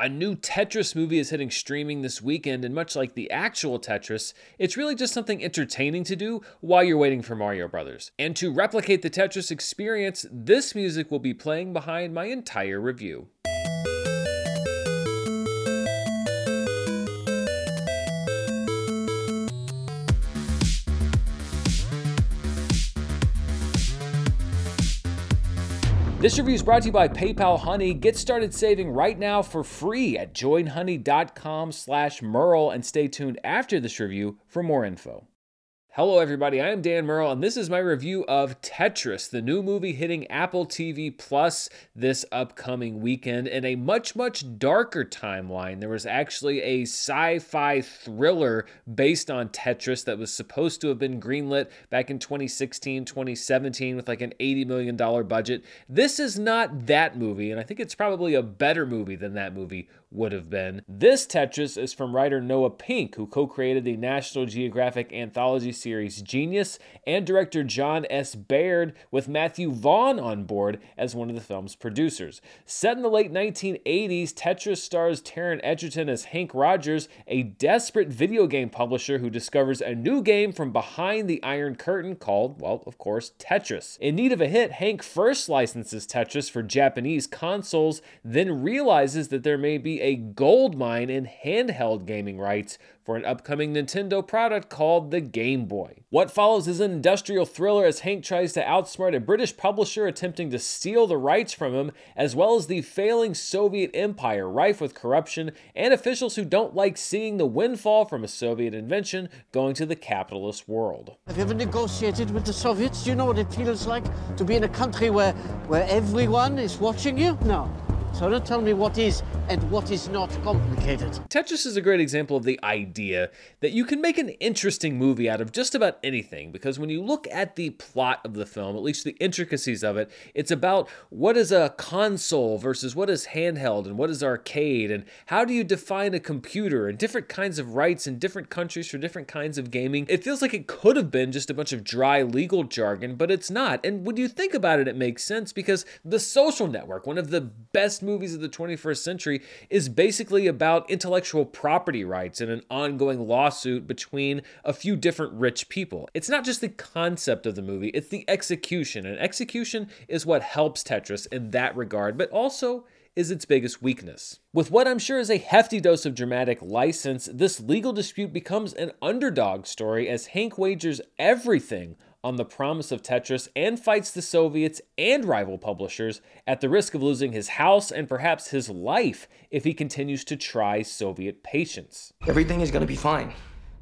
A new Tetris movie is hitting streaming this weekend, and much like the actual Tetris, it's really just something entertaining to do while you're waiting for Mario Brothers. And to replicate the Tetris experience, this music will be playing behind my entire review. This review is brought to you by PayPal Honey. Get started saving right now for free at joinhoney.com slash Murrell and stay tuned after this review for more info. Hello, everybody. I am Dan Murrell, and this is my review of Tetris, the new movie hitting Apple TV Plus this upcoming weekend. In a much, much darker timeline, there was actually a sci fi thriller based on Tetris that was supposed to have been greenlit back in 2016, 2017 with like an $80 million budget. This is not that movie, and I think it's probably a better movie than that movie would have been. This Tetris is from writer Noah Pink, who co created the National Geographic anthology series Genius, and director Jon S. Baird, with Matthew Vaughn on board as one of the film's producers. Set in the late 1980s, Tetris stars Taron Egerton as Hank Rogers, a desperate video game publisher who discovers a new game from behind the Iron Curtain called, well, of course, Tetris. In need of a hit, Hank first licenses Tetris for Japanese consoles, then realizes that there may be a gold mine in handheld gaming rights for an upcoming Nintendo product called the Game Boy. What follows is an industrial thriller as Hank tries to outsmart a British publisher attempting to steal the rights from him, as well as the failing Soviet empire rife with corruption and officials who don't like seeing the windfall from a Soviet invention going to the capitalist world. Have you ever negotiated with the Soviets? Do you know what it feels like to be in a country where, where everyone is watching you? No. So don't tell me what is and what is not complicated. Tetris is a great example of the idea that you can make an interesting movie out of just about anything because when you look at the plot of the film, at least the intricacies of it, it's about what is a console versus what is handheld and what is arcade and how do you define a computer and different kinds of rights in different countries for different kinds of gaming. It feels like it could have been just a bunch of dry legal jargon, but it's not. And when you think about it, it makes sense because The Social Network, one of the best movies of the 21st century is basically about intellectual property rights and an ongoing lawsuit between a few different rich people. It's not just the concept of the movie, it's the execution. And execution is what helps Tetris in that regard, but also is its biggest weakness. With what I'm sure is a hefty dose of dramatic license, this legal dispute becomes an underdog story as Hank wagers everything on the promise of Tetris and fights the Soviets and rival publishers at the risk of losing his house and perhaps his life if he continues to try Soviet patience. Everything is going to be fine.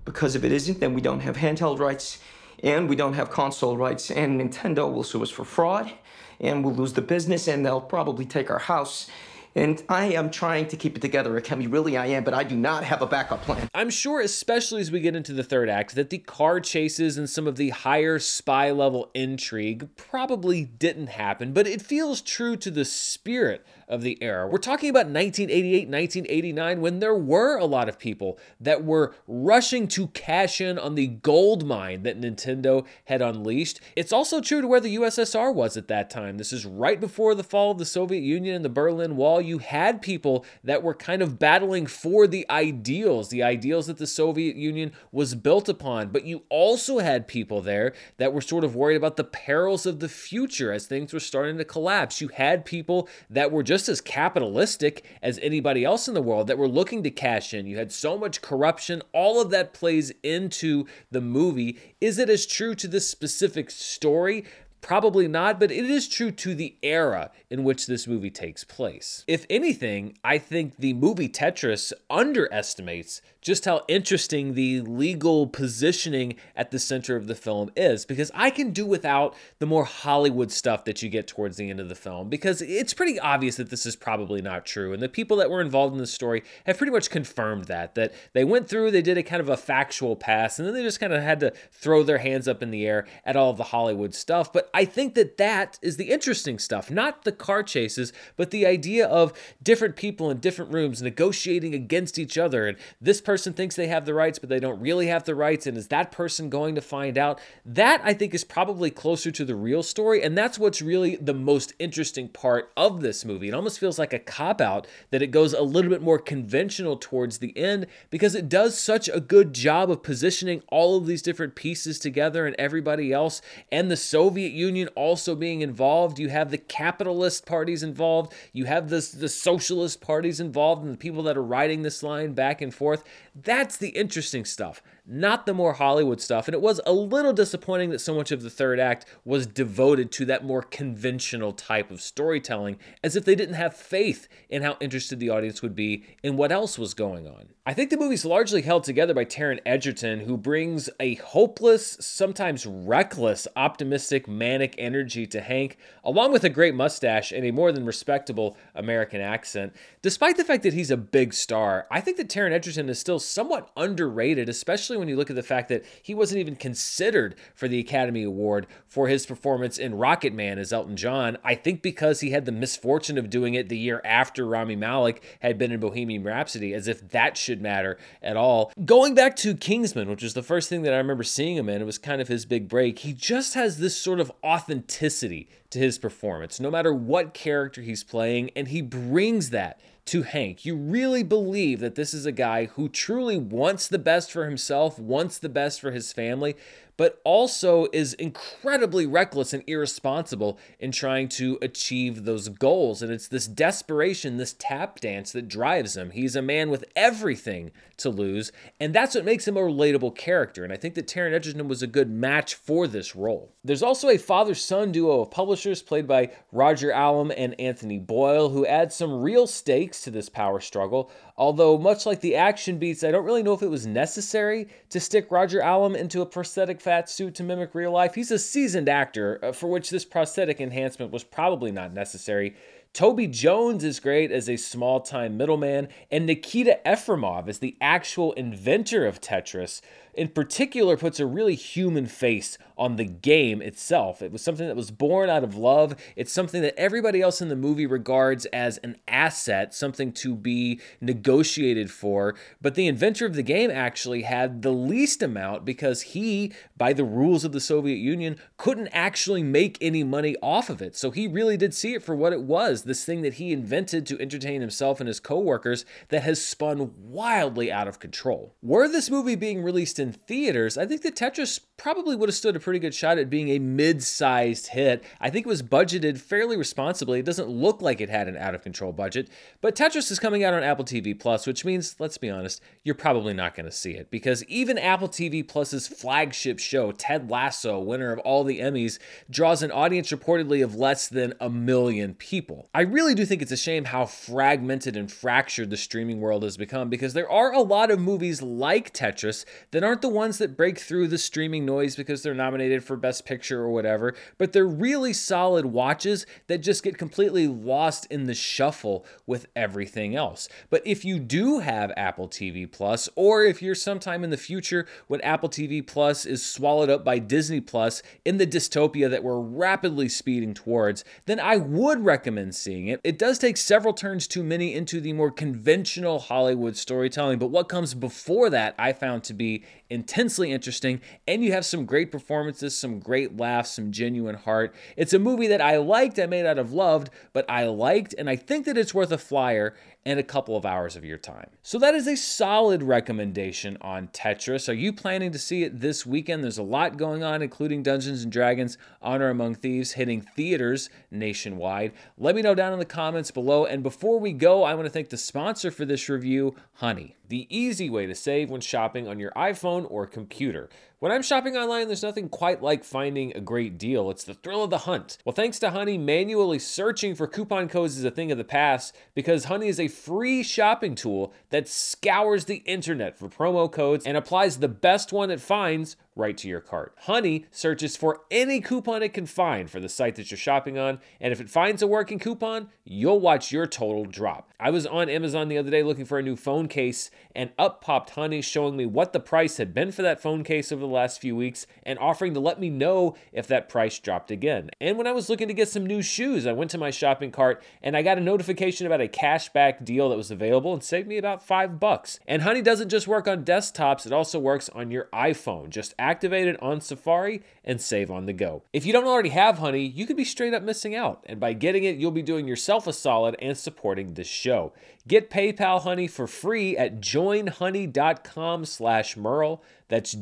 Because if it isn't, then we don't have handheld rights and we don't have console rights, and Nintendo will sue us for fraud and we'll lose the business and they'll probably take our house and I am trying to keep it together, Akemi. Really, I am, but I do not have a backup plan. I'm sure, especially as we get into the third act, that the car chases and some of the higher spy level intrigue probably didn't happen, but it feels true to the spirit of the era. We're talking about 1988, 1989, when there were a lot of people that were rushing to cash in on the gold mine that Nintendo had unleashed. It's also true to where the USSR was at that time. This is right before the fall of the Soviet Union and the Berlin Wall. You had people that were kind of battling for the ideals, the ideals that the Soviet Union was built upon. But you also had people there that were sort of worried about the perils of the future as things were starting to collapse. You had people that were just as capitalistic as anybody else in the world that were looking to cash in. You had so much corruption. All of that plays into the movie. Is it as true to this specific story? Probably not, but it is true to the era in which this movie takes place. If anything, I think the movie Tetris underestimates just how interesting the legal positioning at the center of the film is because I can do without the more Hollywood stuff that you get towards the end of the film because it's pretty obvious that this is probably not true and the people that were involved in the story have pretty much confirmed that that they went through they did a kind of a factual pass and then they just kind of had to throw their hands up in the air at all of the Hollywood stuff but I think that that is the interesting stuff, not the car chases, but the idea of different people in different rooms negotiating against each other. And this person thinks they have the rights, but they don't really have the rights. And is that person going to find out? That I think is probably closer to the real story. And that's what's really the most interesting part of this movie. It almost feels like a cop out that it goes a little bit more conventional towards the end because it does such a good job of positioning all of these different pieces together and everybody else and the Soviet Union also being involved. You have the capitalist parties involved, you have the, the socialist parties involved, and the people that are riding this line back and forth. That's the interesting stuff not the more Hollywood stuff. And it was a little disappointing that so much of the third act was devoted to that more conventional type of storytelling, as if they didn't have faith in how interested the audience would be in what else was going on. I think the movie's largely held together by Taron Egerton, who brings a hopeless, sometimes reckless, optimistic, manic energy to Hank, along with a great mustache and a more than respectable American accent. Despite the fact that he's a big star, I think that Taron Egerton is still somewhat underrated, especially especially when you look at the fact that he wasn't even considered for the Academy Award for his performance in Rocketman as Elton John. I think because he had the misfortune of doing it the year after Rami Malek had been in Bohemian Rhapsody, as if that should matter at all. Going back to Kingsman, which was the first thing that I remember seeing him in, it was kind of his big break. He just has this sort of authenticity to his performance, no matter what character he's playing, and he brings that to Hank. You really believe that this is a guy who truly wants the best for himself, wants the best for his family, but also is incredibly reckless and irresponsible in trying to achieve those goals. And it's this desperation, this tap dance that drives him. He's a man with everything to lose, and that's what makes him a relatable character. And I think that Taron Egerton was a good match for this role. There's also a father son duo of publishers played by Roger Allam and Anthony Boyle, who add some real stakes to this power struggle. Although, much like the action beats, I don't really know if it was necessary to stick Roger Allam into a prosthetic fat suit to mimic real life. He's a seasoned actor, uh, for which this prosthetic enhancement was probably not necessary. Toby Jones is great as a small time middleman, and Nikita Efremov is the actual inventor of Tetris, in particular puts a really human face on the game itself. It was something that was born out of love. It's something that everybody else in the movie regards as an asset, something to be negotiated for. But the inventor of the game actually had the least amount because he, by the rules of the Soviet Union, couldn't actually make any money off of it. So he really did see it for what it was this thing that he invented to entertain himself and his coworkers that has spun wildly out of control. Were this movie being released in in theaters, I think that Tetris probably would have stood a pretty good shot at being a mid sized hit. I think it was budgeted fairly responsibly. It doesn't look like it had an out of control budget, but Tetris is coming out on Apple TV Plus, which means, let's be honest, you're probably not going to see it because even Apple TV Plus's flagship show, Ted Lasso, winner of all the Emmys, draws an audience reportedly of less than a million people. I really do think it's a shame how fragmented and fractured the streaming world has become because there are a lot of movies like Tetris that aren't the ones that break through the streaming noise because they're nominated for Best Picture or whatever, but they're really solid watches that just get completely lost in the shuffle with everything else. But if you do have Apple TV Plus, or if you're sometime in the future when Apple TV Plus is swallowed up by Disney Plus in the dystopia that we're rapidly speeding towards, then I would recommend seeing it. It does take several turns too many into the more conventional Hollywood storytelling, but what comes before that I found to be intensely interesting, and you have some great performances, some great laughs, some genuine heart. It's a movie that I liked, I made out of loved, but I liked, and I think that it's worth a flyer and a couple of hours of your time. So that is a solid recommendation on Tetris. Are you planning to see it this weekend? There's a lot going on, including Dungeons and Dragons Honor Among Thieves hitting theaters nationwide. Let me know down in the comments below. And before we go, I want to thank the sponsor for this review, Honey, the easy way to save when shopping on your iPhone or computer. When I'm shopping online, there's nothing quite like finding a great deal. It's the thrill of the hunt. Well, thanks to Honey, manually searching for coupon codes is a thing of the past because Honey is a free shopping tool that scours the internet for promo codes and applies the best one it finds right to your cart. Honey searches for any coupon it can find for the site that you're shopping on, and if it finds a working coupon, you'll watch your total drop. I was on Amazon the other day looking for a new phone case, and up popped Honey showing me what the price had been for that phone case over the last few weeks and offering to let me know if that price dropped again. And when I was looking to get some new shoes, I went to my shopping cart and I got a notification about a cashback deal that was available and saved me about five bucks. And Honey doesn't just work on desktops, it also works on your iPhone. Just activate it on Safari and save on the go. If you don't already have Honey, you could be straight up missing out. And by getting it, you'll be doing yourself a solid and supporting this show. Get PayPal Honey for free at joinhoney.com slash Murrell. That's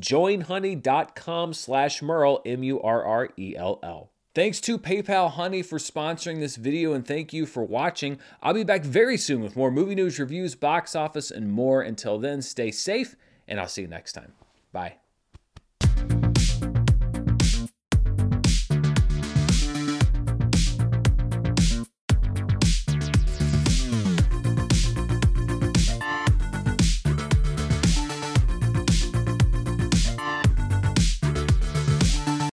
joinhoney.com slash Murrell, M-U-R-R-E-L-L. Thanks to PayPal Honey for sponsoring this video, and thank you for watching. I'll be back very soon with more movie news, reviews, box office, and more. Until then, stay safe, and I'll see you next time. Bye.